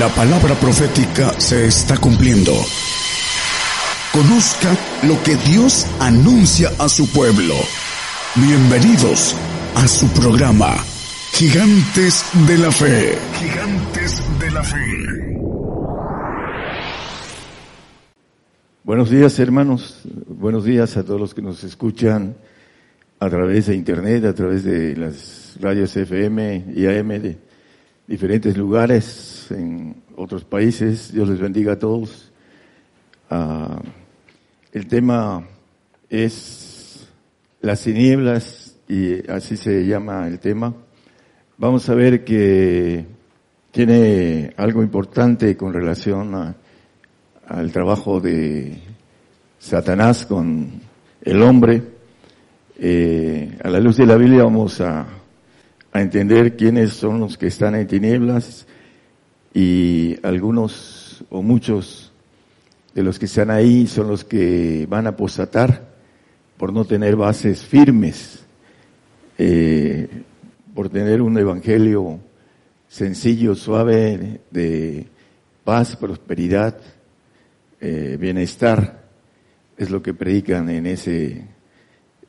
La palabra profética se está cumpliendo. Conozca lo que Dios anuncia a su pueblo. Bienvenidos a su programa, Gigantes de la Fe. Gigantes de la Fe. Buenos días hermanos, buenos días a todos los que nos escuchan a través de internet, a través de las radios FM y AM diferentes lugares en otros países. Dios les bendiga a todos. Ah, el tema es las tinieblas y así se llama el tema. Vamos a ver que tiene algo importante con relación al trabajo de Satanás con el hombre. Eh, a la luz de la Biblia vamos a a entender quiénes son los que están en tinieblas y algunos o muchos de los que están ahí son los que van a apostatar por no tener bases firmes, eh, por tener un evangelio sencillo, suave, de paz, prosperidad, eh, bienestar, es lo que predican en ese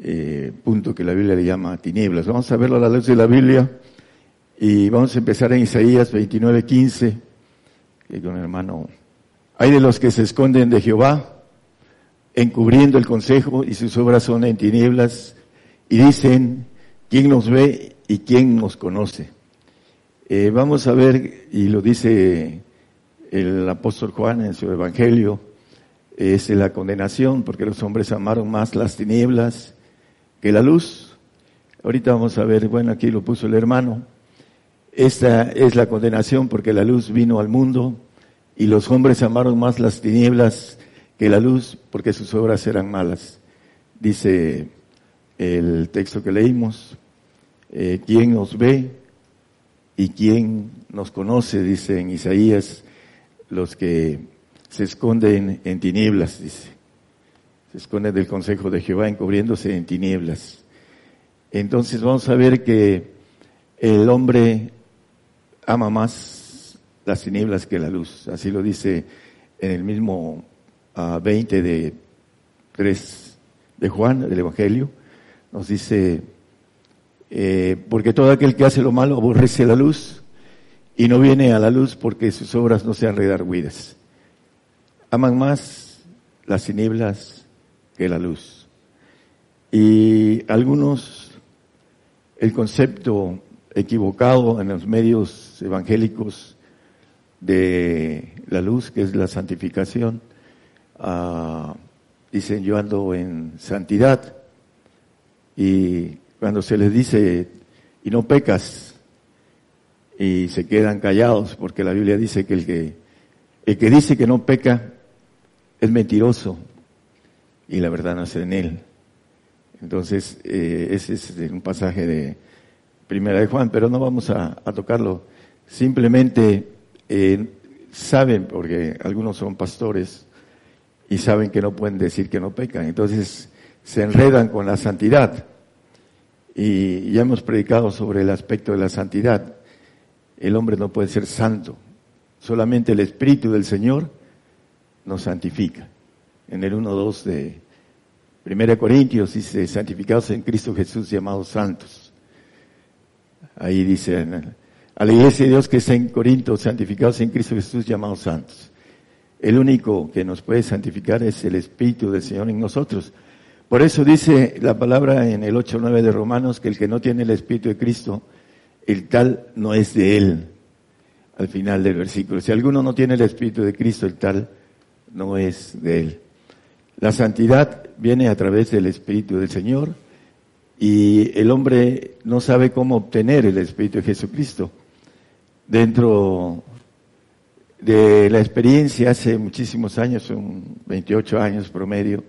eh, punto que la Biblia le llama tinieblas. Vamos a verlo a la luz de la Biblia y vamos a empezar en Isaías 29, 15, que con el hermano, hay de los que se esconden de Jehová, encubriendo el consejo y sus obras son en tinieblas y dicen, ¿quién nos ve y quién nos conoce? Eh, vamos a ver, y lo dice el apóstol Juan en su evangelio, es la condenación, porque los hombres amaron más las tinieblas que la luz. Ahorita vamos a ver, bueno, aquí lo puso el hermano. Esta es la condenación porque la luz vino al mundo y los hombres amaron más las tinieblas que la luz porque sus obras eran malas. Dice el texto que leímos, eh, ¿quién nos ve y quién nos conoce? Dice en Isaías, los que se esconden en tinieblas, dice se esconde del consejo de Jehová encubriéndose en tinieblas. Entonces vamos a ver que el hombre ama más las tinieblas que la luz. Así lo dice en el mismo 20 ah, de 3 de Juan, del Evangelio. Nos dice, eh, porque todo aquel que hace lo malo aborrece la luz y no viene a la luz porque sus obras no sean redarguidas. Aman más las tinieblas la luz. Y algunos, el concepto equivocado en los medios evangélicos de la luz, que es la santificación, uh, dicen yo ando en santidad. Y cuando se les dice, y no pecas, y se quedan callados, porque la Biblia dice que el que, el que dice que no peca es mentiroso, y la verdad nace en él. Entonces, eh, ese es un pasaje de Primera de Juan, pero no vamos a, tocarlo. Simplemente eh, saben, porque algunos son pastores y saben que no pueden decir que no pecan. Entonces, se enredan con la santidad. Y ya hemos predicado sobre el aspecto de la santidad. El hombre no puede ser santo. Solamente el Espíritu del Señor nos santifica en el 1.2 de 1 Corintios dice, santificados en Cristo Jesús, llamados santos. Ahí dice, a la iglesia de Dios que está en Corinto, santificados en Cristo Jesús, llamados santos. El único que nos puede santificar es el Espíritu del Señor en nosotros. Por eso dice la palabra en el 8.9 de Romanos que el que no tiene el Espíritu de Cristo, el tal no es de él. Al final del versículo. Si alguno no tiene el Espíritu de Cristo, el tal no es de él. La santidad viene a través del Espíritu del Señor y el hombre no sabe cómo obtener el Espíritu de Jesucristo. Dentro de la experiencia hace muchísimos años, son 28 años promedio,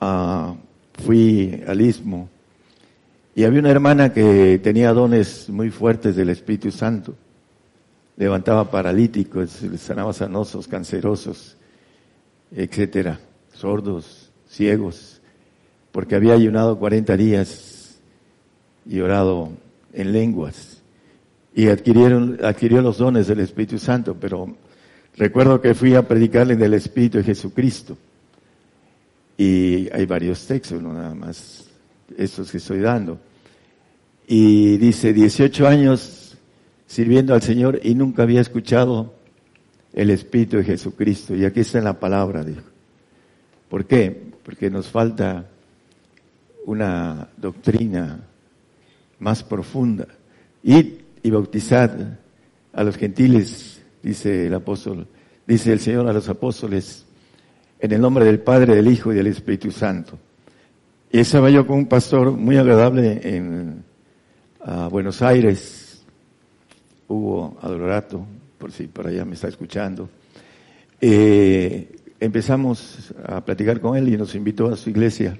uh, fui al istmo y había una hermana que tenía dones muy fuertes del Espíritu Santo. Levantaba paralíticos, sanaba sanosos, cancerosos, etcétera sordos, ciegos, porque había ayunado 40 días y orado en lenguas. y adquirieron, adquirió los dones del Espíritu Santo, pero recuerdo que fui a predicarle del Espíritu de Jesucristo. Y hay varios textos, no nada más estos que estoy dando. Y dice, 18 años sirviendo al Señor y nunca había escuchado el Espíritu de Jesucristo. Y aquí está en la palabra, dijo. ¿Por qué? Porque nos falta una doctrina más profunda. Id y bautizad a los gentiles, dice el apóstol, dice el Señor a los apóstoles, en el nombre del Padre, del Hijo y del Espíritu Santo. Y estaba yo con un pastor muy agradable en Buenos Aires, Hugo Adorato, por si por allá me está escuchando. Eh, empezamos a platicar con él y nos invitó a su iglesia.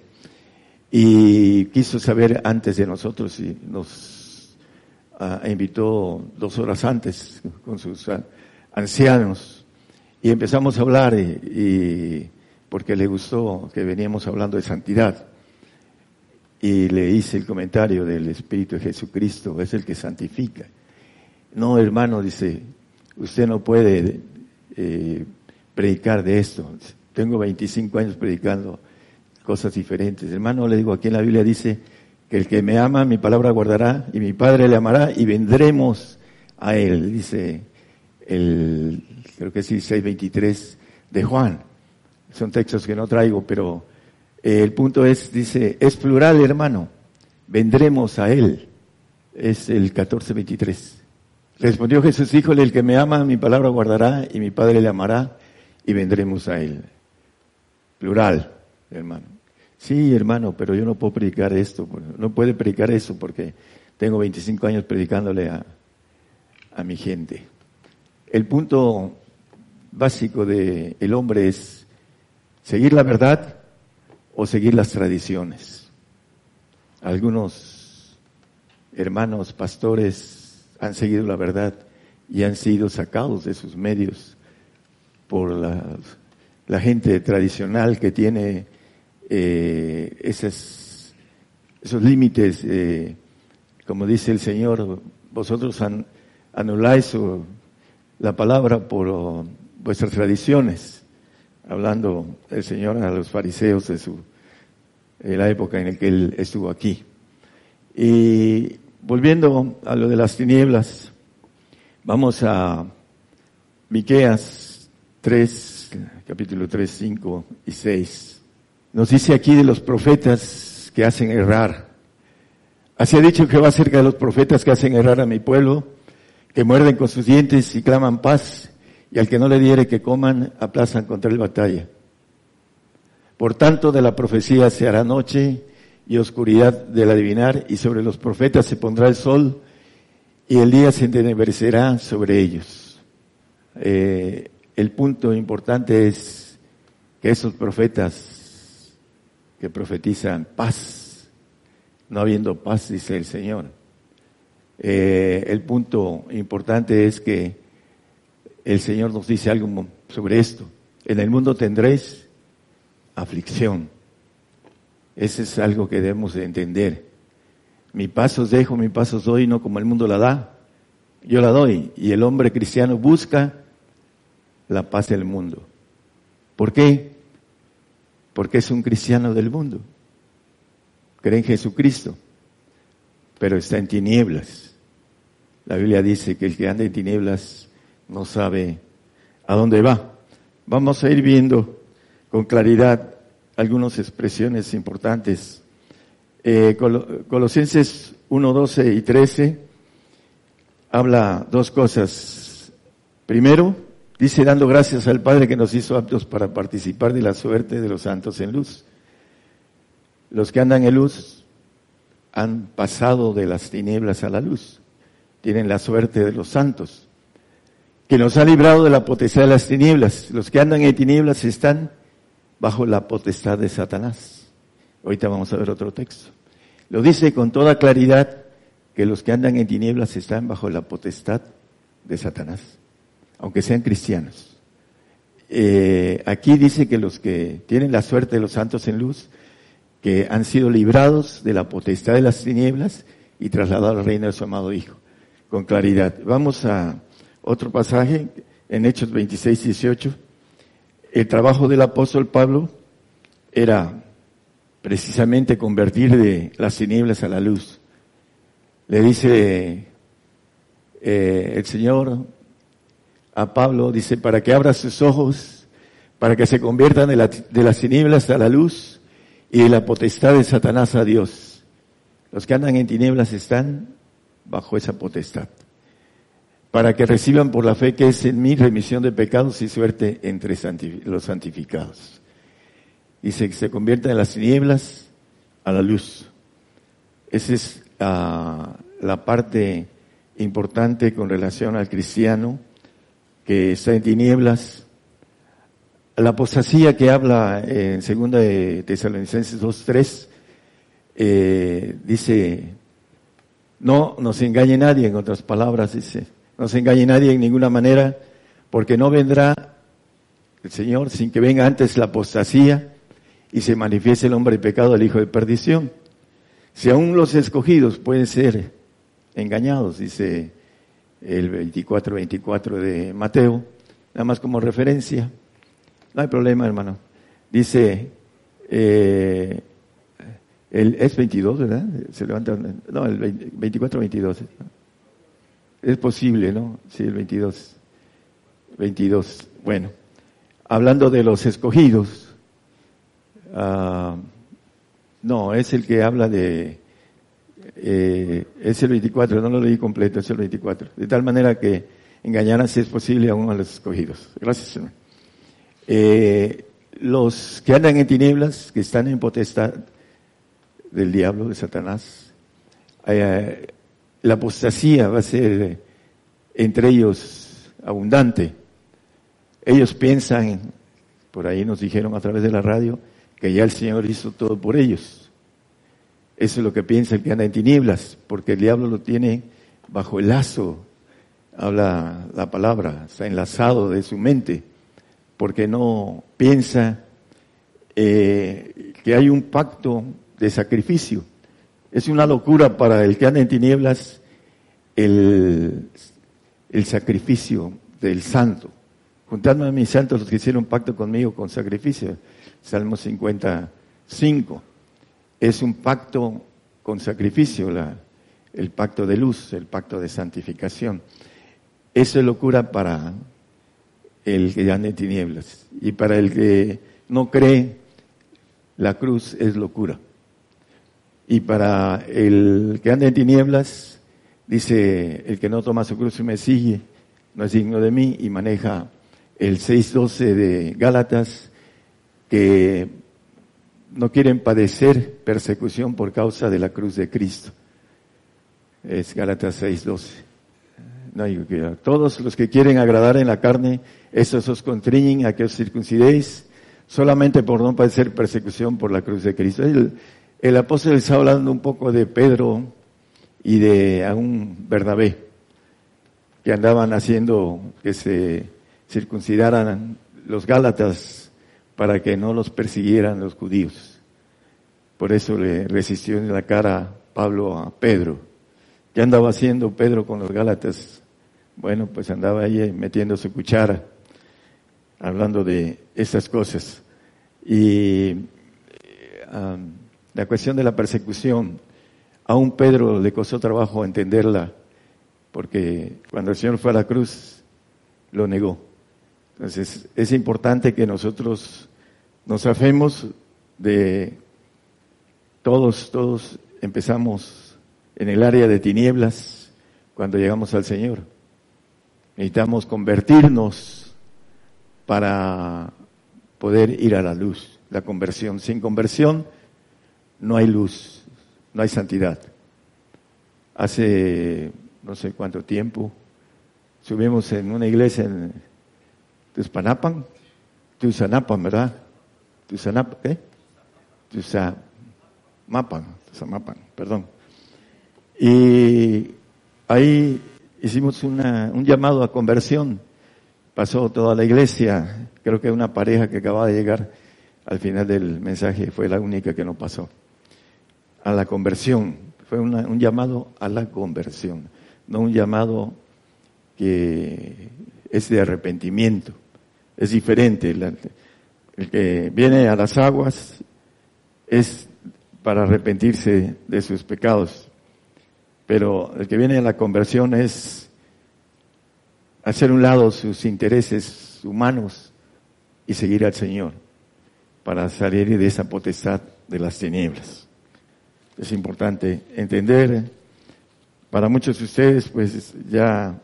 Y quiso saber antes de nosotros y nos ah, invitó dos horas antes con sus ancianos. Y empezamos a hablar y, porque le gustó que veníamos hablando de santidad. Y le hice el comentario del Espíritu de Jesucristo, es el que santifica. No, hermano, dice, usted no puede eh, predicar de esto. Tengo 25 años predicando cosas diferentes. Hermano, le digo, aquí en la Biblia dice que el que me ama, mi palabra guardará, y mi Padre le amará, y vendremos a él, dice el, creo que sí, 6.23 de Juan. Son textos que no traigo, pero eh, el punto es, dice, es plural, hermano, vendremos a él. Es el 14.23. Respondió Jesús, híjole, el que me ama, mi palabra guardará, y mi Padre le amará, y vendremos a él. Plural, hermano. Sí, hermano, pero yo no puedo predicar esto, no puede predicar eso porque tengo 25 años predicándole a, a mi gente. El punto básico del el hombre es seguir la verdad o seguir las tradiciones. Algunos hermanos pastores han seguido la verdad y han sido sacados de sus medios por la, la gente tradicional que tiene eh, esos, esos límites, eh, como dice el Señor, vosotros anuláis la palabra por vuestras tradiciones, hablando el Señor a los fariseos de su la época en la que él estuvo aquí. Y volviendo a lo de las tinieblas, vamos a Miqueas 3, capítulo 3, 5 y 6. Nos dice aquí de los profetas que hacen errar. Así ha dicho Jehová acerca de los profetas que hacen errar a mi pueblo, que muerden con sus dientes y claman paz, y al que no le diere que coman, aplazan contra el batalla. Por tanto, de la profecía se hará noche y oscuridad del adivinar, y sobre los profetas se pondrá el sol, y el día se entenebrecerá sobre ellos. Eh, el punto importante es que esos profetas que profetizan paz, no habiendo paz, dice el Señor. Eh, el punto importante es que el Señor nos dice algo sobre esto. En el mundo tendréis aflicción. Ese es algo que debemos de entender. Mi paz os dejo, mi paz os doy, no como el mundo la da. Yo la doy. Y el hombre cristiano busca la paz del mundo. ¿Por qué? porque es un cristiano del mundo. Cree en Jesucristo, pero está en tinieblas. La Biblia dice que el que anda en tinieblas no sabe a dónde va. Vamos a ir viendo con claridad algunas expresiones importantes. Eh, Colosenses 1, 12 y 13 habla dos cosas. Primero, Dice, dando gracias al Padre que nos hizo aptos para participar de la suerte de los santos en luz. Los que andan en luz han pasado de las tinieblas a la luz. Tienen la suerte de los santos. Que nos ha librado de la potestad de las tinieblas. Los que andan en tinieblas están bajo la potestad de Satanás. Ahorita vamos a ver otro texto. Lo dice con toda claridad que los que andan en tinieblas están bajo la potestad de Satanás aunque sean cristianos. Eh, aquí dice que los que tienen la suerte de los santos en luz, que han sido librados de la potestad de las tinieblas y trasladados al reino de su amado Hijo. con claridad. Vamos a otro pasaje en Hechos 26, 18. El trabajo del apóstol Pablo era precisamente convertir de las tinieblas a la luz. Le dice eh, el Señor a Pablo, dice, para que abra sus ojos, para que se conviertan de, de las tinieblas a la luz y de la potestad de Satanás a Dios. Los que andan en tinieblas están bajo esa potestad. Para que reciban por la fe que es en mí remisión de pecados y suerte entre los santificados. Dice que se conviertan de las tinieblas a la luz. Esa es la parte importante con relación al cristiano que está en tinieblas. La apostasía que habla en segunda de Tesalonicenses 2.3 eh, dice, no nos engañe nadie, en otras palabras dice, no se engañe nadie en ninguna manera, porque no vendrá el Señor sin que venga antes la apostasía y se manifieste el hombre de pecado, el hijo de perdición. Si aún los escogidos pueden ser engañados, dice el 24-24 de Mateo, nada más como referencia. No hay problema, hermano. Dice, eh, el, es 22, ¿verdad? Se levanta, no, el 24-22. Es posible, ¿no? Sí, el 22. 22. Bueno, hablando de los escogidos, uh, no, es el que habla de, eh, es el 24, no lo leí completo, es el 24. De tal manera que engañarán si es posible aún a los escogidos. Gracias, Señor. Eh, los que andan en tinieblas, que están en potestad del diablo, de Satanás, eh, la apostasía va a ser entre ellos abundante. Ellos piensan, por ahí nos dijeron a través de la radio, que ya el Señor hizo todo por ellos. Eso es lo que piensa el que anda en tinieblas, porque el diablo lo tiene bajo el lazo, habla la palabra, está enlazado de su mente, porque no piensa eh, que hay un pacto de sacrificio. Es una locura para el que anda en tinieblas el, el sacrificio del santo. Juntadme a mis santos los que hicieron pacto conmigo con sacrificio. Salmo 55 es un pacto con sacrificio, el pacto de luz, el pacto de santificación. Eso es locura para el que anda en tinieblas. Y para el que no cree, la cruz es locura. Y para el que anda en tinieblas, dice, el que no toma su cruz y me sigue, no es digno de mí, y maneja el 6.12 de Gálatas, que no quieren padecer persecución por causa de la cruz de Cristo. Es Gálatas 6:12. No, todos los que quieren agradar en la carne, esos os contriñen a que os circuncidéis solamente por no padecer persecución por la cruz de Cristo. El, el apóstol está hablando un poco de Pedro y de a un Bernabé que andaban haciendo que se circuncidaran los Gálatas para que no los persiguieran los judíos. Por eso le resistió en la cara Pablo a Pedro. ¿Qué andaba haciendo Pedro con los Gálatas? Bueno, pues andaba ahí metiendo su cuchara, hablando de esas cosas. Y la cuestión de la persecución, aún Pedro le costó trabajo entenderla, porque cuando el Señor fue a la cruz, lo negó. Entonces, es importante que nosotros nos afemos de todos, todos empezamos en el área de tinieblas cuando llegamos al Señor. Necesitamos convertirnos para poder ir a la luz, la conversión. Sin conversión no hay luz, no hay santidad. Hace no sé cuánto tiempo subimos en una iglesia en Tuspanapan, Tuzanapan, ¿verdad? Tuzanapan, ¿qué? Tuzamapan, Tuzamapan, perdón. Y ahí hicimos una, un llamado a conversión. Pasó toda la iglesia, creo que una pareja que acababa de llegar al final del mensaje fue la única que no pasó. A la conversión, fue un llamado a la conversión. no un llamado que es de arrepentimiento. Es diferente. El que viene a las aguas es para arrepentirse de sus pecados. Pero el que viene a la conversión es hacer un lado sus intereses humanos y seguir al Señor para salir de esa potestad de las tinieblas. Es importante entender, para muchos de ustedes pues ya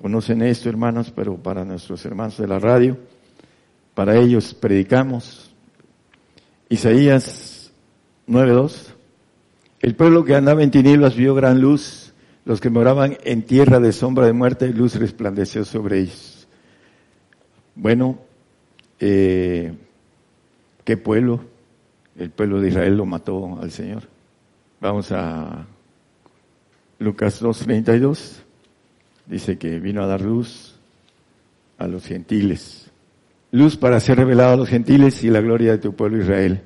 conocen esto hermanos, pero para nuestros hermanos de la radio, para ellos predicamos. Isaías 9.2. El pueblo que andaba en tinieblas vio gran luz, los que moraban en tierra de sombra de muerte, luz resplandeció sobre ellos. Bueno, eh, ¿qué pueblo? El pueblo de Israel lo mató al Señor. Vamos a Lucas 2.32. Dice que vino a dar luz a los gentiles. Luz para ser revelado a los gentiles y la gloria de tu pueblo Israel.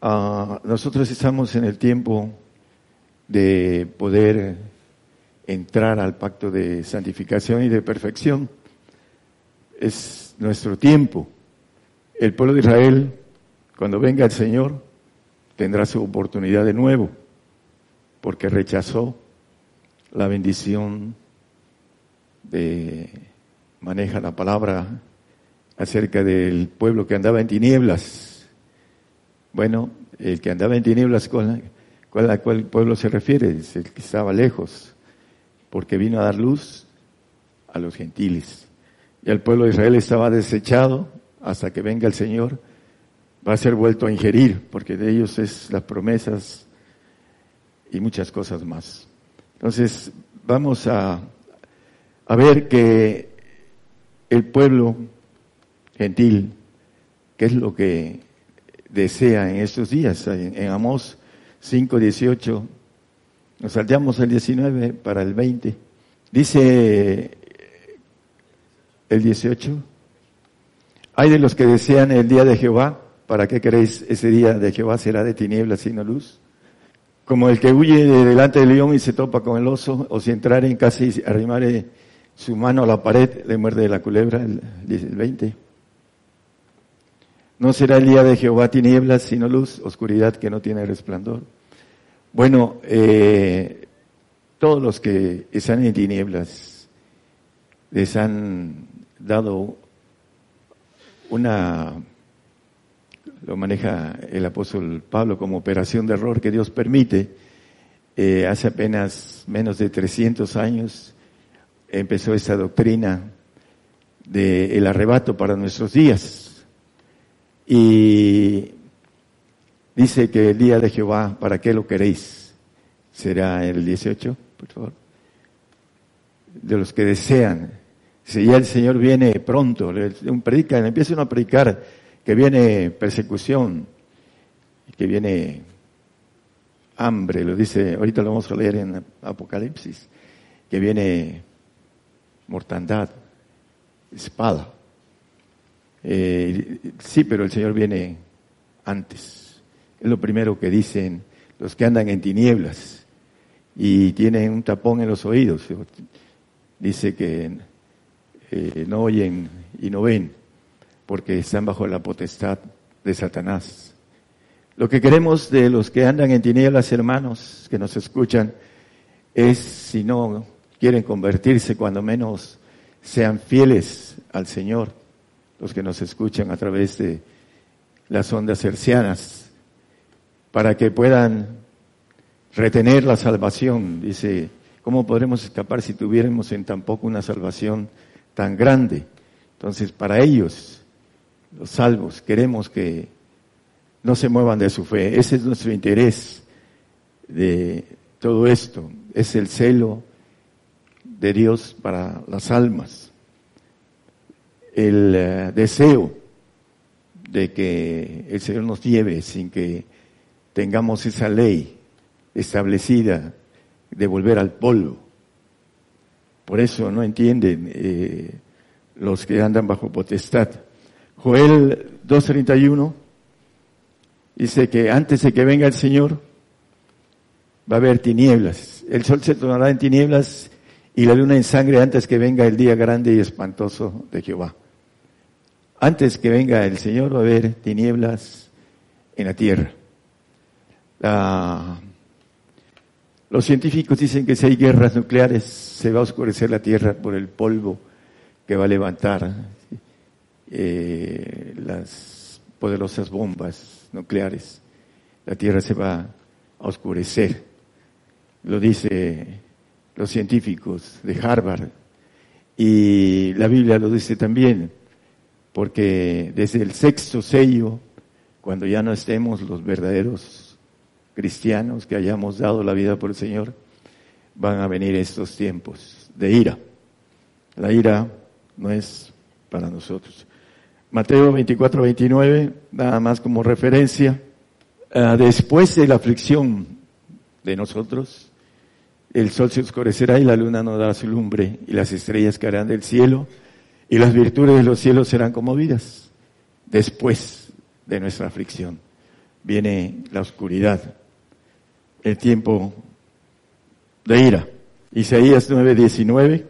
Ah, nosotros estamos en el tiempo de poder entrar al pacto de santificación y de perfección. Es nuestro tiempo. El pueblo de Israel, cuando venga el Señor, tendrá su oportunidad de nuevo, porque rechazó la bendición maneja la palabra acerca del pueblo que andaba en tinieblas bueno, el que andaba en tinieblas, ¿cuál, ¿a cuál pueblo se refiere? Es el que estaba lejos, porque vino a dar luz a los gentiles. Y el pueblo de Israel estaba desechado hasta que venga el Señor, va a ser vuelto a ingerir, porque de ellos es las promesas y muchas cosas más. Entonces, vamos a, a ver que el pueblo gentil, ¿qué es lo que desea en estos días. En, Amós 5, 18, nos saltamos el 19 para el 20. Dice el 18, hay de los que desean el día de Jehová, ¿para qué queréis ese día de Jehová será de tinieblas sino luz? Como el que huye de delante del león y se topa con el oso, o si entrar en casa y arrimare su mano a la pared, le muerde la culebra, el, el 20. No será el día de Jehová tinieblas, sino luz, oscuridad que no tiene resplandor. Bueno, eh, todos los que están en tinieblas les han dado una, lo maneja el apóstol Pablo como operación de error que Dios permite. Eh, hace apenas menos de 300 años empezó esta doctrina del arrebato para nuestros días y dice que el día de Jehová, ¿para qué lo queréis? ¿Será el 18, por favor? De los que desean. Si ya el Señor viene pronto, un predica, empieza a predicar que viene persecución, que viene hambre, lo dice, ahorita lo vamos a leer en Apocalipsis, que viene mortandad, espada. Eh, sí, pero el Señor viene antes. Es lo primero que dicen los que andan en tinieblas y tienen un tapón en los oídos. Dice que eh, no oyen y no ven porque están bajo la potestad de Satanás. Lo que queremos de los que andan en tinieblas, hermanos, que nos escuchan, es si no quieren convertirse, cuando menos sean fieles al Señor los que nos escuchan a través de las ondas hercianas, para que puedan retener la salvación. Dice, ¿cómo podremos escapar si tuviéramos en tan poco una salvación tan grande? Entonces, para ellos, los salvos, queremos que no se muevan de su fe. Ese es nuestro interés de todo esto. Es el celo de Dios para las almas el eh, deseo de que el Señor nos lleve sin que tengamos esa ley establecida de volver al polvo. Por eso no entienden eh, los que andan bajo potestad. Joel 2.31 dice que antes de que venga el Señor va a haber tinieblas. El sol se tornará en tinieblas y la luna en sangre antes que venga el día grande y espantoso de Jehová. Antes que venga el Señor va a haber tinieblas en la tierra. los científicos dicen que si hay guerras nucleares se va a oscurecer la tierra por el polvo que va a levantar eh, las poderosas bombas nucleares. La tierra se va a oscurecer. Lo dice los científicos de Harvard. Y la Biblia lo dice también, porque desde el sexto sello, cuando ya no estemos los verdaderos cristianos que hayamos dado la vida por el Señor, van a venir estos tiempos de ira. La ira no es para nosotros. Mateo 24, 29, nada más como referencia. Ah, después de la aflicción de nosotros, el sol se oscurecerá y la luna no dará su lumbre y las estrellas caerán del cielo y las virtudes de los cielos serán conmovidas. Después de nuestra aflicción viene la oscuridad, el tiempo de ira. Isaías 9:19,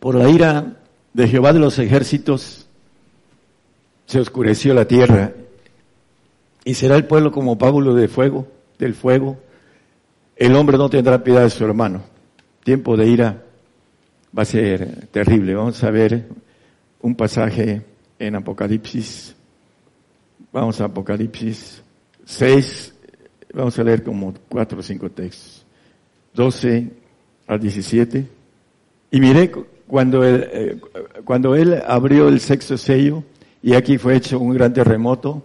por la ira de Jehová de los ejércitos se oscureció la tierra y será el pueblo como pábulo de fuego, del fuego el hombre no tendrá piedad de su hermano. Tiempo de ira va a ser terrible. Vamos a ver un pasaje en Apocalipsis. Vamos a Apocalipsis 6. Vamos a leer como cuatro o cinco textos. 12 al 17. Y miré cuando él, eh, cuando él abrió el sexto sello y aquí fue hecho un gran terremoto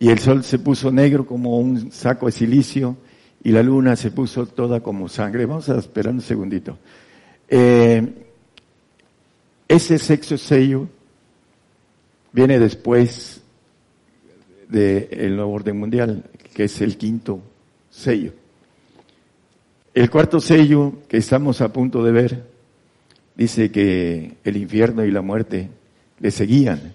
y el sol se puso negro como un saco de silicio y la luna se puso toda como sangre. Vamos a esperar un segundito. Eh, ese sexto sello viene después del nuevo orden mundial, que es el quinto sello. El cuarto sello que estamos a punto de ver dice que el infierno y la muerte le seguían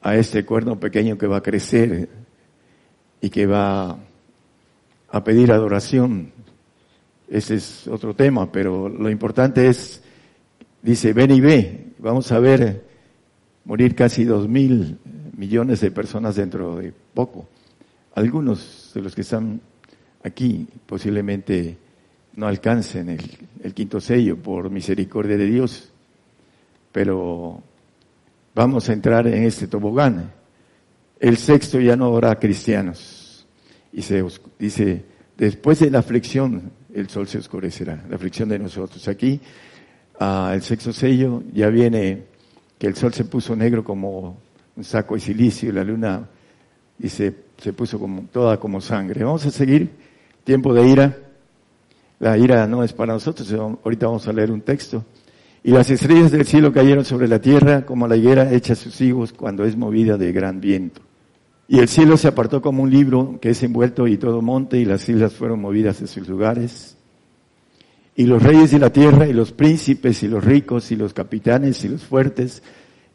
a este cuerno pequeño que va a crecer y que va a pedir adoración. Ese es otro tema, pero lo importante es, dice, ven y ve, vamos a ver morir casi dos mil millones de personas dentro de poco. Algunos de los que están aquí posiblemente no alcancen el, el quinto sello por misericordia de Dios, pero vamos a entrar en este tobogán. El sexto ya no habrá cristianos y se dice, después de la aflicción, el sol se oscurecerá, la aflicción de nosotros. Aquí, ah, el sexto sello, ya viene que el sol se puso negro como un saco de silicio y la luna se, se puso como, toda como sangre. Vamos a seguir, tiempo de ira. La ira no es para nosotros, ahorita vamos a leer un texto. Y las estrellas del cielo cayeron sobre la tierra como la higuera echa sus higos cuando es movida de gran viento. Y el cielo se apartó como un libro que es envuelto y todo monte y las islas fueron movidas de sus lugares. Y los reyes de la tierra y los príncipes y los ricos y los capitanes y los fuertes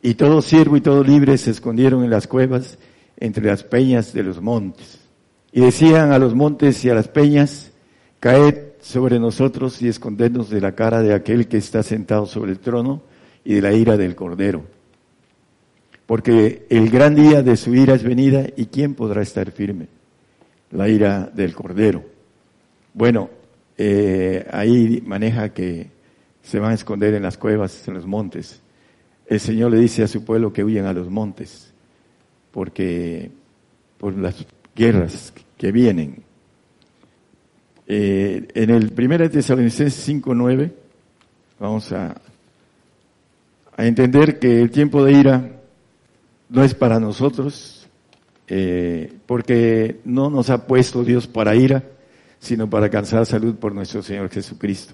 y todo siervo y todo libre se escondieron en las cuevas entre las peñas de los montes. Y decían a los montes y a las peñas, caed sobre nosotros y escondednos de la cara de aquel que está sentado sobre el trono y de la ira del cordero porque el gran día de su ira es venida y ¿quién podrá estar firme? La ira del Cordero. Bueno, eh, ahí maneja que se van a esconder en las cuevas, en los montes. El Señor le dice a su pueblo que huyan a los montes, porque por las guerras que vienen. Eh, en el 1 Tesalonicenses 5.9 vamos a, a entender que el tiempo de ira no es para nosotros, eh, porque no nos ha puesto Dios para ira, sino para alcanzar salud por nuestro Señor Jesucristo.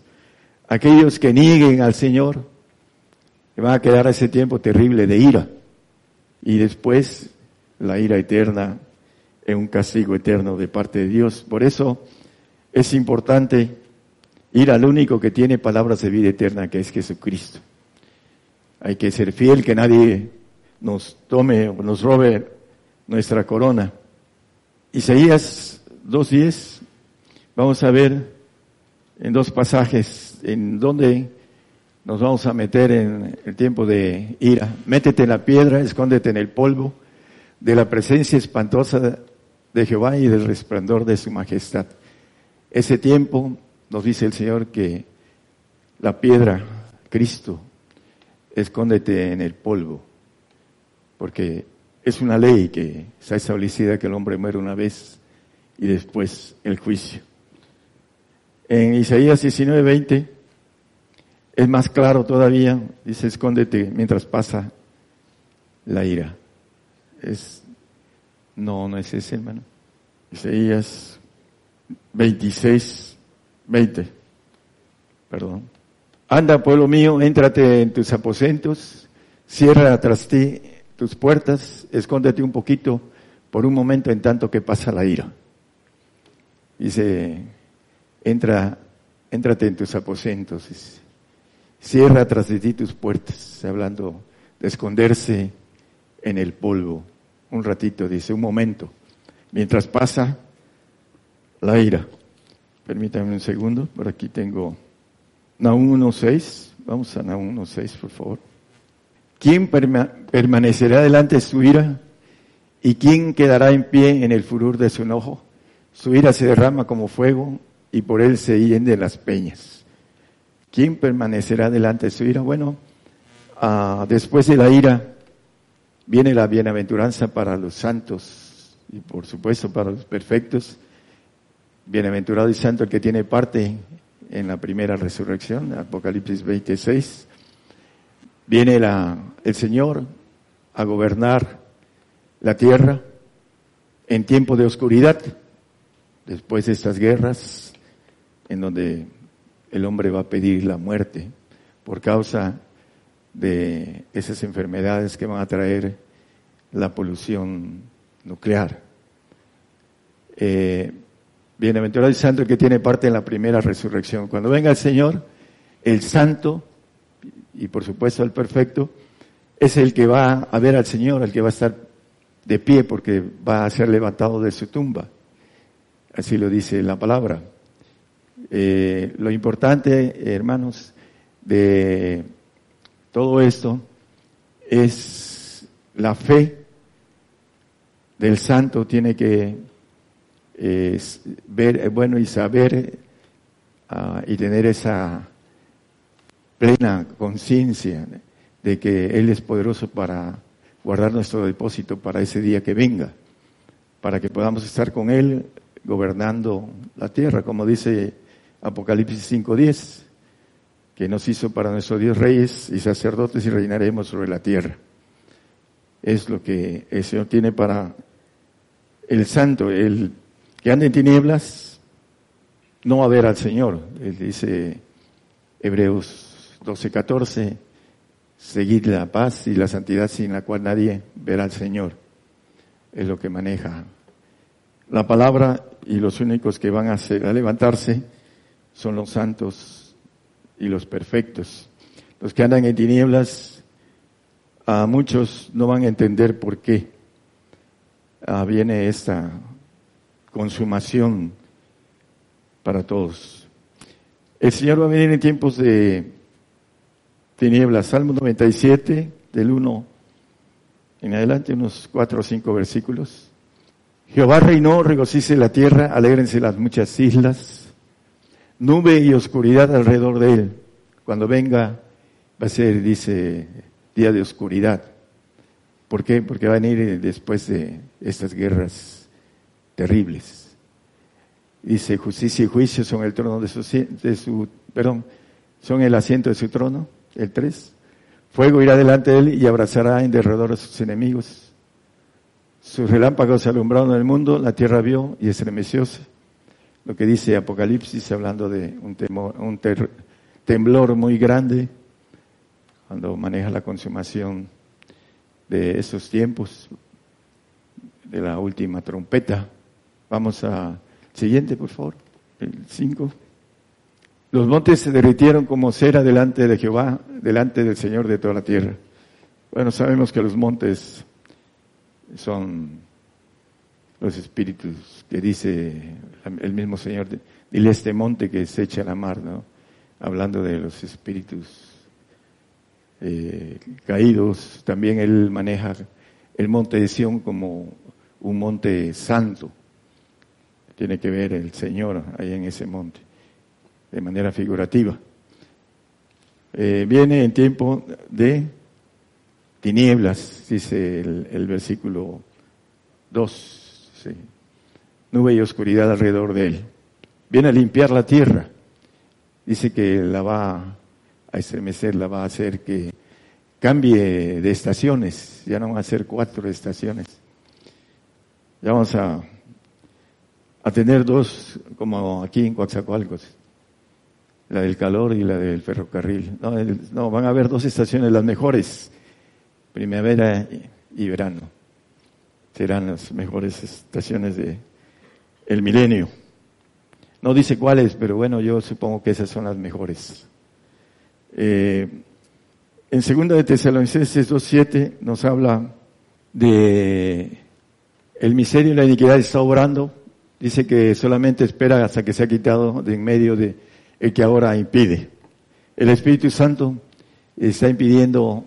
Aquellos que nieguen al Señor, van a quedar ese tiempo terrible de ira, y después la ira eterna en un castigo eterno de parte de Dios. Por eso es importante ir al único que tiene palabras de vida eterna, que es Jesucristo. Hay que ser fiel, que nadie nos tome o nos robe nuestra corona. Isaías 2.10, vamos a ver en dos pasajes en dónde nos vamos a meter en el tiempo de ira. Métete en la piedra, escóndete en el polvo de la presencia espantosa de Jehová y del resplandor de su majestad. Ese tiempo nos dice el Señor que la piedra, Cristo, escóndete en el polvo, porque es una ley que está establecida que el hombre muere una vez y después el juicio. En Isaías 19:20 es más claro todavía, dice, escóndete mientras pasa la ira. Es, no, no es ese, hermano. Isaías 26, 20. Perdón. Anda, pueblo mío, éntrate en tus aposentos, cierra tras ti tus puertas, escóndete un poquito por un momento en tanto que pasa la ira. Dice, entra, éntrate en tus aposentos, cierra tras de ti tus puertas, hablando de esconderse en el polvo. Un ratito, dice, un momento, mientras pasa la ira. Permítanme un segundo, por aquí tengo Nahum 1.6, vamos a Nahum 1.6, por favor. ¿Quién permanecerá delante de su ira? ¿Y quién quedará en pie en el furor de su enojo? Su ira se derrama como fuego y por él se hienden las peñas. ¿Quién permanecerá delante de su ira? Bueno, ah, después de la ira viene la bienaventuranza para los santos y por supuesto para los perfectos. Bienaventurado y santo el que tiene parte en la primera resurrección, Apocalipsis 26 viene la, el Señor a gobernar la tierra en tiempo de oscuridad, después de estas guerras, en donde el hombre va a pedir la muerte por causa de esas enfermedades que van a traer la polución nuclear. Eh, bienaventurado el santo que tiene parte en la primera resurrección. Cuando venga el Señor, el santo y por supuesto el perfecto, es el que va a ver al Señor, el que va a estar de pie porque va a ser levantado de su tumba. Así lo dice la palabra. Eh, lo importante, hermanos, de todo esto es la fe del santo tiene que ver, bueno, y saber ah, y tener esa plena conciencia de que Él es poderoso para guardar nuestro depósito para ese día que venga, para que podamos estar con Él gobernando la tierra, como dice Apocalipsis 5.10, que nos hizo para nuestro Dios reyes y sacerdotes y reinaremos sobre la tierra. Es lo que el Señor tiene para el santo, el que anda en tinieblas, no va a ver al Señor. Él dice Hebreos 12:14, seguid la paz y la santidad sin la cual nadie verá al Señor. Es lo que maneja la palabra y los únicos que van a, levantarse son los santos y los perfectos. Los que andan en tinieblas, a muchos no van a entender por qué ah, viene esta consumación para todos. El Señor va a venir en tiempos de tinieblas. Salmo 97, del 1 en adelante, unos cuatro o cinco versículos. Jehová reinó, regocice la tierra, alégrense las muchas islas. Nube y oscuridad alrededor de él. Cuando venga, va a ser, dice, día de oscuridad. ¿Por qué? Porque va a venir después de estas guerras terribles. Dice, justicia y juicio son el trono de su, de su perdón, son el asiento de su trono el 3. Fuego irá delante de él y abrazará en derredor a sus enemigos. Sus relámpagos alumbraron el mundo, la tierra vio y estremecióse. Lo que dice Apocalipsis hablando de un, temor, un temblor muy grande cuando maneja la consumación de esos tiempos, de la última trompeta. Vamos a siguiente, por favor, el 5. Los montes se derritieron como cera delante de Jehová, delante del Señor de toda la tierra. Bueno, sabemos que los montes son los espíritus que dice el mismo Señor, dile este monte que se echa a la mar, ¿no? hablando de los espíritus eh, caídos. También él maneja el monte de Sión como un monte santo. Tiene que ver el Señor ahí en ese monte, de manera figurativa. Eh, viene en tiempo de tinieblas, dice el, versículo 2. Nube y oscuridad alrededor de él. Viene a limpiar la tierra. Dice que la va a estremecer, la va a hacer que cambie de estaciones. Ya no van a ser cuatro estaciones. Ya vamos a, a tener dos, como aquí en Coatzacoalcos. La del calor y la del ferrocarril. No, van a haber dos estaciones, las mejores primavera y verano. Serán las mejores estaciones de milenio. No dice cuáles, pero bueno, yo supongo que esas son las mejores. Eh, en segunda de Tesalonicenses 2.7 nos habla de el miserio y la iniquidad está obrando. Dice que solamente espera hasta que se ha quitado de en medio de el que ahora impide. El Espíritu Santo está impidiendo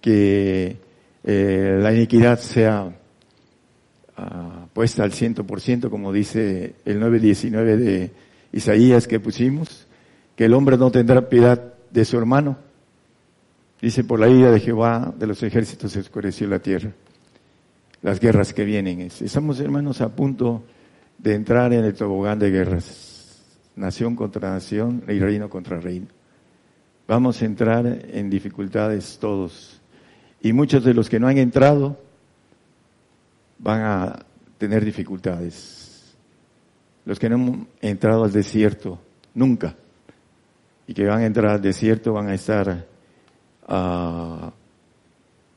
que eh, la iniquidad sea uh, puesta al ciento por ciento, como dice el 9.19 de Isaías que pusimos, que el hombre no tendrá piedad de su hermano. Dice, por la ira de Jehová de los ejércitos se oscureció la tierra. Las guerras que vienen. Estamos, hermanos, a punto de entrar en el tobogán de guerras. Nación contra nación y reino contra reino. Vamos a entrar en dificultades todos. Y muchos de los que no han entrado van a tener dificultades. Los que no han entrado al desierto nunca y que van a entrar al desierto van a estar uh,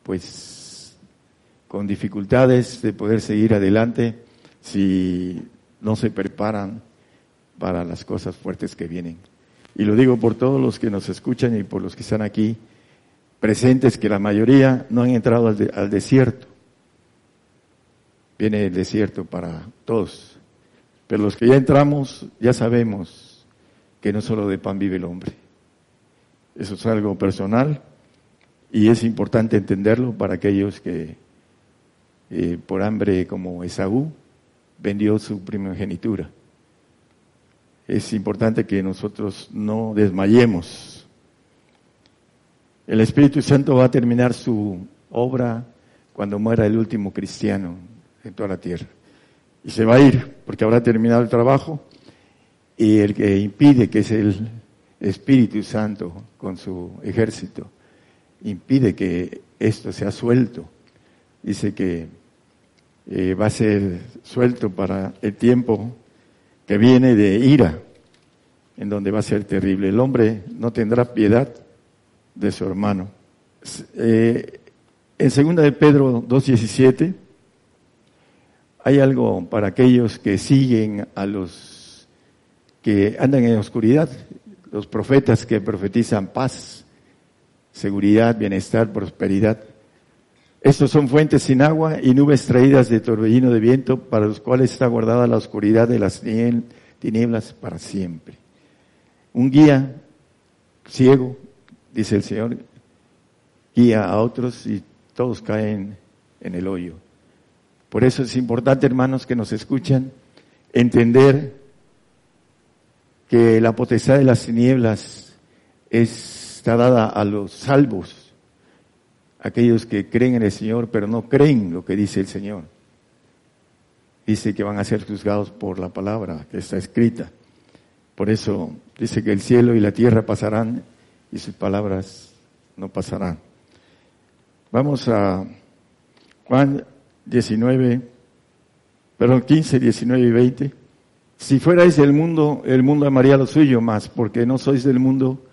pues con dificultades de poder seguir adelante si no se preparan para las cosas fuertes que vienen. Y lo digo por todos los que nos escuchan y por los que están aquí presentes que la mayoría no han entrado al, desierto. Viene el desierto para todos. Pero los que ya entramos, ya sabemos que no solo de pan vive el hombre. Eso es algo personal y es importante entenderlo para aquellos que eh, por hambre como Esaú vendió su primogenitura. Es importante que nosotros no desmayemos el Espíritu Santo va a terminar su obra cuando muera el último cristiano en toda la tierra. Y se va a ir porque habrá terminado el trabajo y el que impide, que es el Espíritu Santo con su ejército, impide que esto sea suelto. Dice que eh, va a ser suelto para el tiempo que viene de ira, en donde va a ser terrible. El hombre no tendrá piedad de su hermano. Eh, en segunda de Pedro 2.17 hay algo para aquellos que siguen a los que andan en oscuridad, los profetas que profetizan paz, seguridad, bienestar, prosperidad. Estos son fuentes sin agua y nubes traídas de torbellino de viento para los cuales está guardada la oscuridad de las tinieblas para siempre. Un guía ciego dice el Señor, guía a otros y todos caen en el hoyo. Por eso es importante, hermanos, que nos escuchan, entender que la potestad de las tinieblas está dada a los salvos, aquellos que creen en el Señor, pero no creen lo que dice el Señor. Dice que van a ser juzgados por la palabra que está escrita. Por eso dice que el cielo y la tierra pasarán, y sus palabras no pasarán. Vamos a Juan 19, perdón, 15, 19 y 20. Si fuerais del mundo, el mundo amaría lo suyo más, porque no sois del mundo,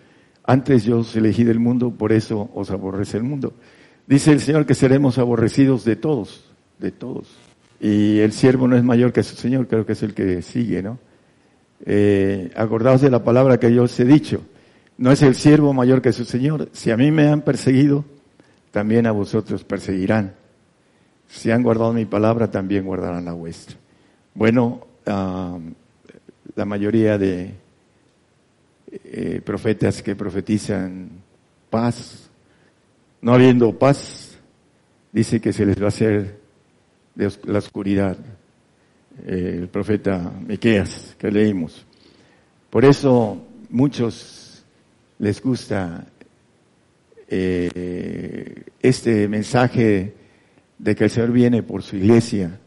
antes yo os elegí del mundo, por eso os aborrece el mundo. Dice el Señor que seremos aborrecidos de todos, de todos. Y el siervo no es mayor que su Señor, creo que es el que sigue, ¿no? Eh, acordaos de la palabra que yo os he dicho. No es el siervo mayor que su Señor. Si a mí me han perseguido, también a vosotros perseguirán. Si han guardado mi palabra, también guardarán la vuestra. Bueno, la mayoría de eh, profetas que profetizan paz. No habiendo paz, dice que se les va a hacer de la oscuridad. Eh, el profeta Miqueas que leímos. Por eso muchos les gusta eh, este mensaje de que el Señor viene por su iglesia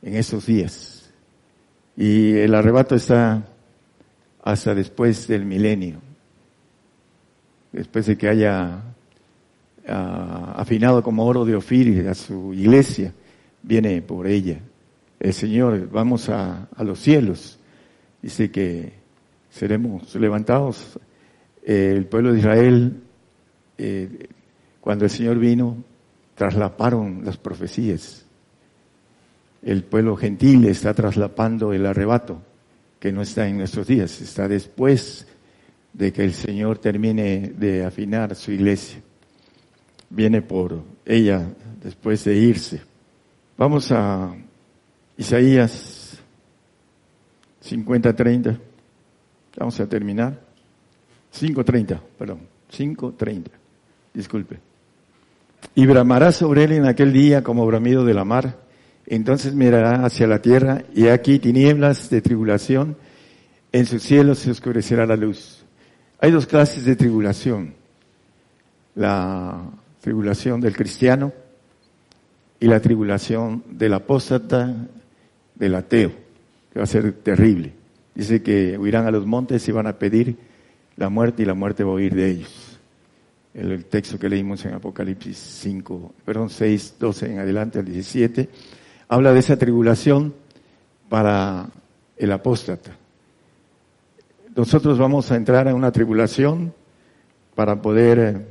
en estos días. Y el arrebato está hasta después del milenio, después de que haya afinado como oro de Ofir a su iglesia, viene por ella. El Señor, vamos a, los cielos. Dice que seremos levantados. Eh, el pueblo de Israel, eh, cuando el Señor vino, traslaparon las profecías. El pueblo gentil está traslapando el arrebato que no está en nuestros días, está después de que el Señor termine de afinar su iglesia. Viene por ella después de irse. Vamos a Isaías 50-30. Vamos a terminar. 5.30, perdón. 5.30. Disculpe. Y bramará sobre él en aquel día como bramido de la mar entonces mirará hacia la tierra y aquí tinieblas de tribulación, en sus cielos se oscurecerá la luz. Hay dos clases de tribulación. La tribulación del cristiano y la tribulación del apóstata, del ateo, que va a ser terrible. Dice que huirán a los montes y van a pedir la muerte y la muerte va a huir de ellos. El, texto que leímos en Apocalipsis 5, perdón, 6, 12 en adelante al 17 habla de esa tribulación para el apóstata. Nosotros vamos a entrar en una tribulación para poder, eh,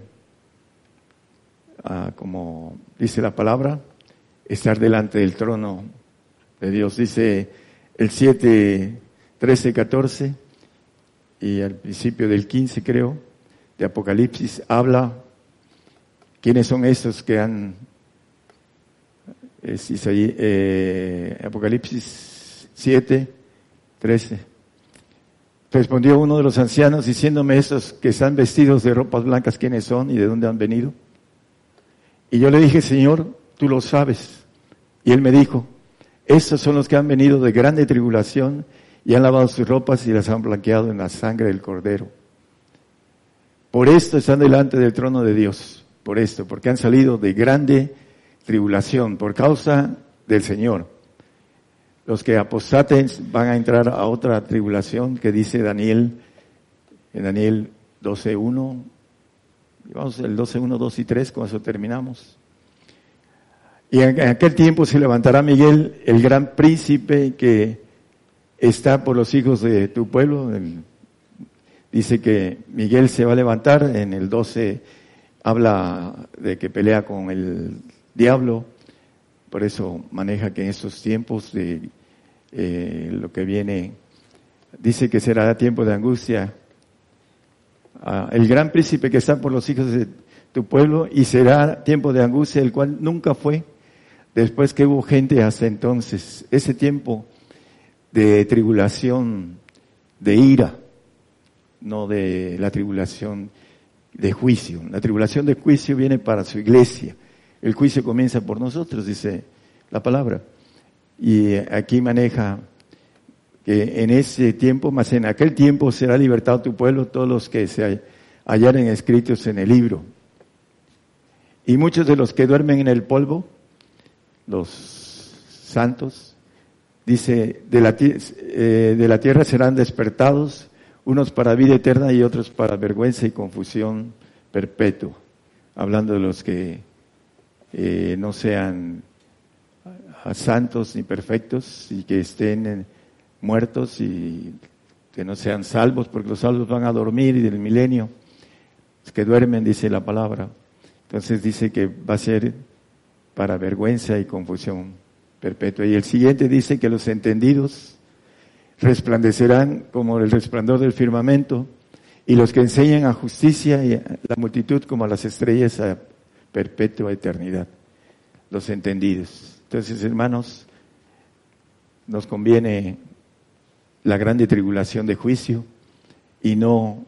ah, como dice la palabra, estar delante del trono de Dios. Dice el 7, 13, 14 y al principio del 15 creo, de Apocalipsis, habla quiénes son esos que han es eh, Apocalipsis 7, 13. Respondió uno de los ancianos diciéndome estos que están vestidos de ropas blancas, ¿quiénes son y de dónde han venido? Y yo le dije, Señor, tú lo sabes. Y él me dijo, estos son los que han venido de grande tribulación y han lavado sus ropas y las han blanqueado en la sangre del cordero. Por esto están delante del trono de Dios. Por esto, porque han salido de grande tribulación por causa del Señor. Los que apostaten van a entrar a otra tribulación que dice Daniel, en Daniel 12.1, vamos el 12.1, 2 y 3, con eso terminamos. Y en aquel tiempo se levantará Miguel, el gran príncipe que está por los hijos de tu pueblo. dice que Miguel se va a levantar, en el 12 habla de que pelea con el diablo, por eso maneja que en estos tiempos de eh, lo que viene, dice que será tiempo de angustia. El gran príncipe que está por los hijos de tu pueblo y será tiempo de angustia, el cual nunca fue después que hubo gente hasta entonces. Ese tiempo de tribulación, de ira, no de la tribulación de juicio. La tribulación de juicio viene para su iglesia el juicio comienza por nosotros, dice la palabra. Y aquí maneja que en ese tiempo, más en aquel tiempo será libertado tu pueblo, todos los que se hallaren escritos en el libro. Y muchos de los que duermen en el polvo, los santos, dice, de la, eh, de la tierra serán despertados, unos para vida eterna y otros para vergüenza y confusión perpetua. Hablando de los que eh, no sean santos ni perfectos y que estén eh, muertos y que no sean salvos, porque los salvos van a dormir y del milenio, que duermen, dice la palabra. Entonces dice que va a ser para vergüenza y confusión perpetua. Y el siguiente dice que los entendidos resplandecerán como el resplandor del firmamento y los que enseñan a justicia y a la multitud como a las estrellas a perpetua eternidad. Los entendidos. Entonces, hermanos, nos conviene la grande tribulación de juicio y no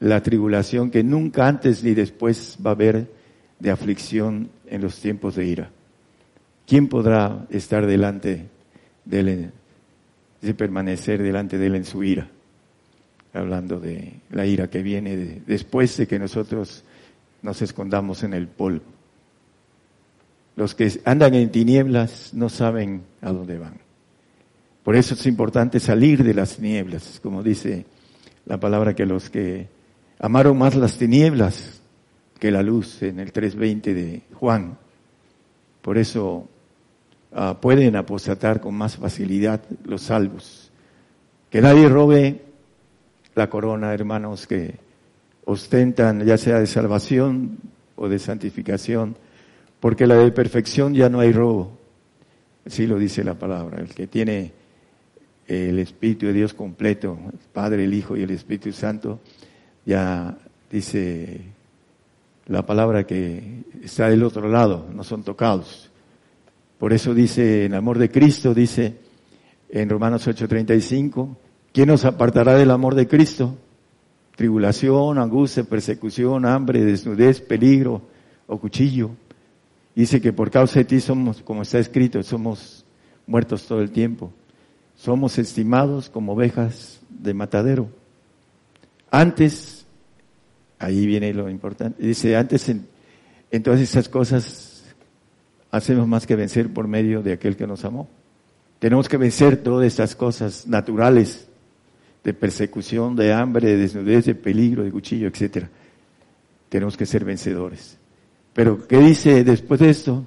la tribulación que nunca antes ni después va a haber de aflicción en los tiempos de ira. ¿Quién podrá estar delante de él, de permanecer delante de él en su ira? Hablando de la ira que viene después de que nosotros nos escondamos en el polvo. Los que andan en tinieblas no saben a dónde van. Por eso es importante salir de las tinieblas, como dice la palabra que los que amaron más las tinieblas que la luz en el 3.20 de Juan. Por eso uh, pueden apostatar con más facilidad los salvos. Que nadie robe la corona, hermanos, que ostentan ya sea de salvación o de santificación, porque la de perfección ya no hay robo. Así lo dice la palabra. El que tiene el Espíritu de Dios completo, el Padre, el Hijo y el Espíritu Santo, ya dice la palabra que está del otro lado, no son tocados. Por eso dice, en amor de Cristo, dice en Romanos 8:35, ¿quién nos apartará del amor de Cristo? Tribulación, angustia, persecución, hambre, desnudez, peligro o cuchillo. Dice que por causa de ti somos, como está escrito, somos muertos todo el tiempo. Somos estimados como ovejas de matadero. Antes, ahí viene lo importante, dice, antes en, en todas estas cosas hacemos más que vencer por medio de aquel que nos amó. Tenemos que vencer todas estas cosas naturales de persecución, de hambre, de desnudez, de peligro, de cuchillo, etcétera. Tenemos que ser vencedores. Pero, ¿qué dice después de esto?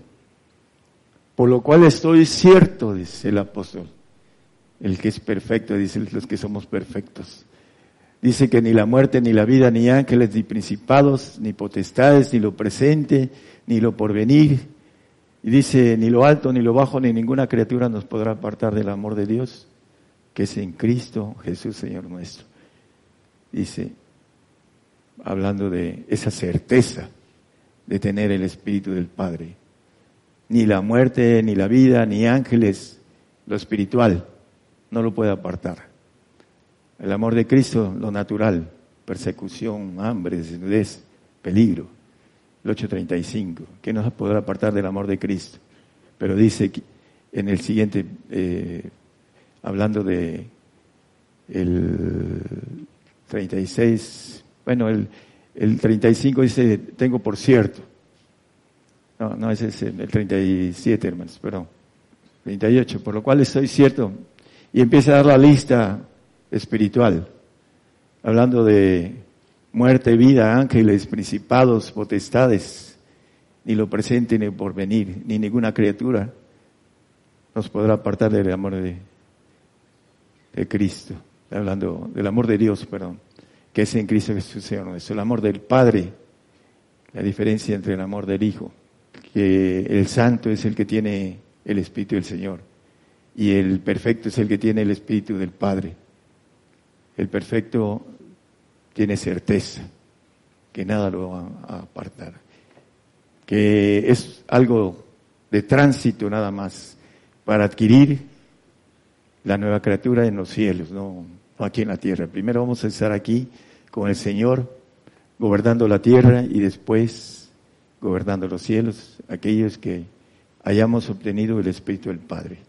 Por lo cual estoy cierto, dice el apóstol. El que es perfecto, dice los que somos perfectos. Dice que ni la muerte, ni la vida, ni ángeles, ni principados, ni potestades, ni lo presente, ni lo porvenir. Y dice, ni lo alto, ni lo bajo, ni ninguna criatura nos podrá apartar del amor de Dios, que es en Cristo Jesús, Señor nuestro. Dice, hablando de esa certeza de tener el Espíritu del Padre. Ni la muerte, ni la vida, ni ángeles, lo espiritual, no lo puede apartar. El amor de Cristo, lo natural, persecución, hambre, desnudez, peligro. El 835, ¿qué nos podrá apartar del amor de Cristo? Pero dice en el siguiente, eh, hablando de el 36, bueno, el, el 35 dice, tengo por cierto. No, no, ese es el 37, hermanos, perdón. 38, por lo cual estoy cierto. Y empieza a dar la lista espiritual, hablando de muerte, vida, ángeles, principados, potestades, ni lo presente ni por venir, ni ninguna criatura nos podrá apartar del amor de, Cristo, hablando del amor de Dios, perdón que es en Cristo Jesús nuestro. El amor del Padre, la diferencia entre el amor del Hijo, que el santo es el que tiene el Espíritu del Señor y el perfecto es el que tiene el Espíritu del Padre. El perfecto tiene certeza que nada lo va a apartar, que es algo de tránsito nada más para adquirir la nueva criatura en los cielos, no aquí en la tierra. Primero vamos a estar aquí con el Señor, gobernando la tierra y después gobernando los cielos, aquellos que hayamos obtenido el Espíritu del Padre.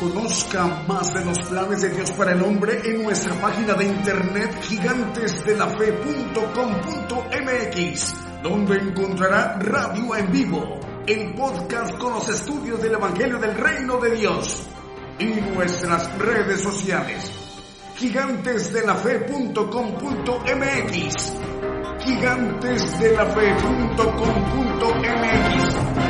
Conozca más de los planes de Dios para el hombre en nuestra página de internet gigantesdelafe.com.mx, donde encontrará radio en vivo el podcast con los estudios del Evangelio del Reino de Dios y nuestras redes sociales. Gigantesdelafe.com.mx Gigantesdelafe.com.mx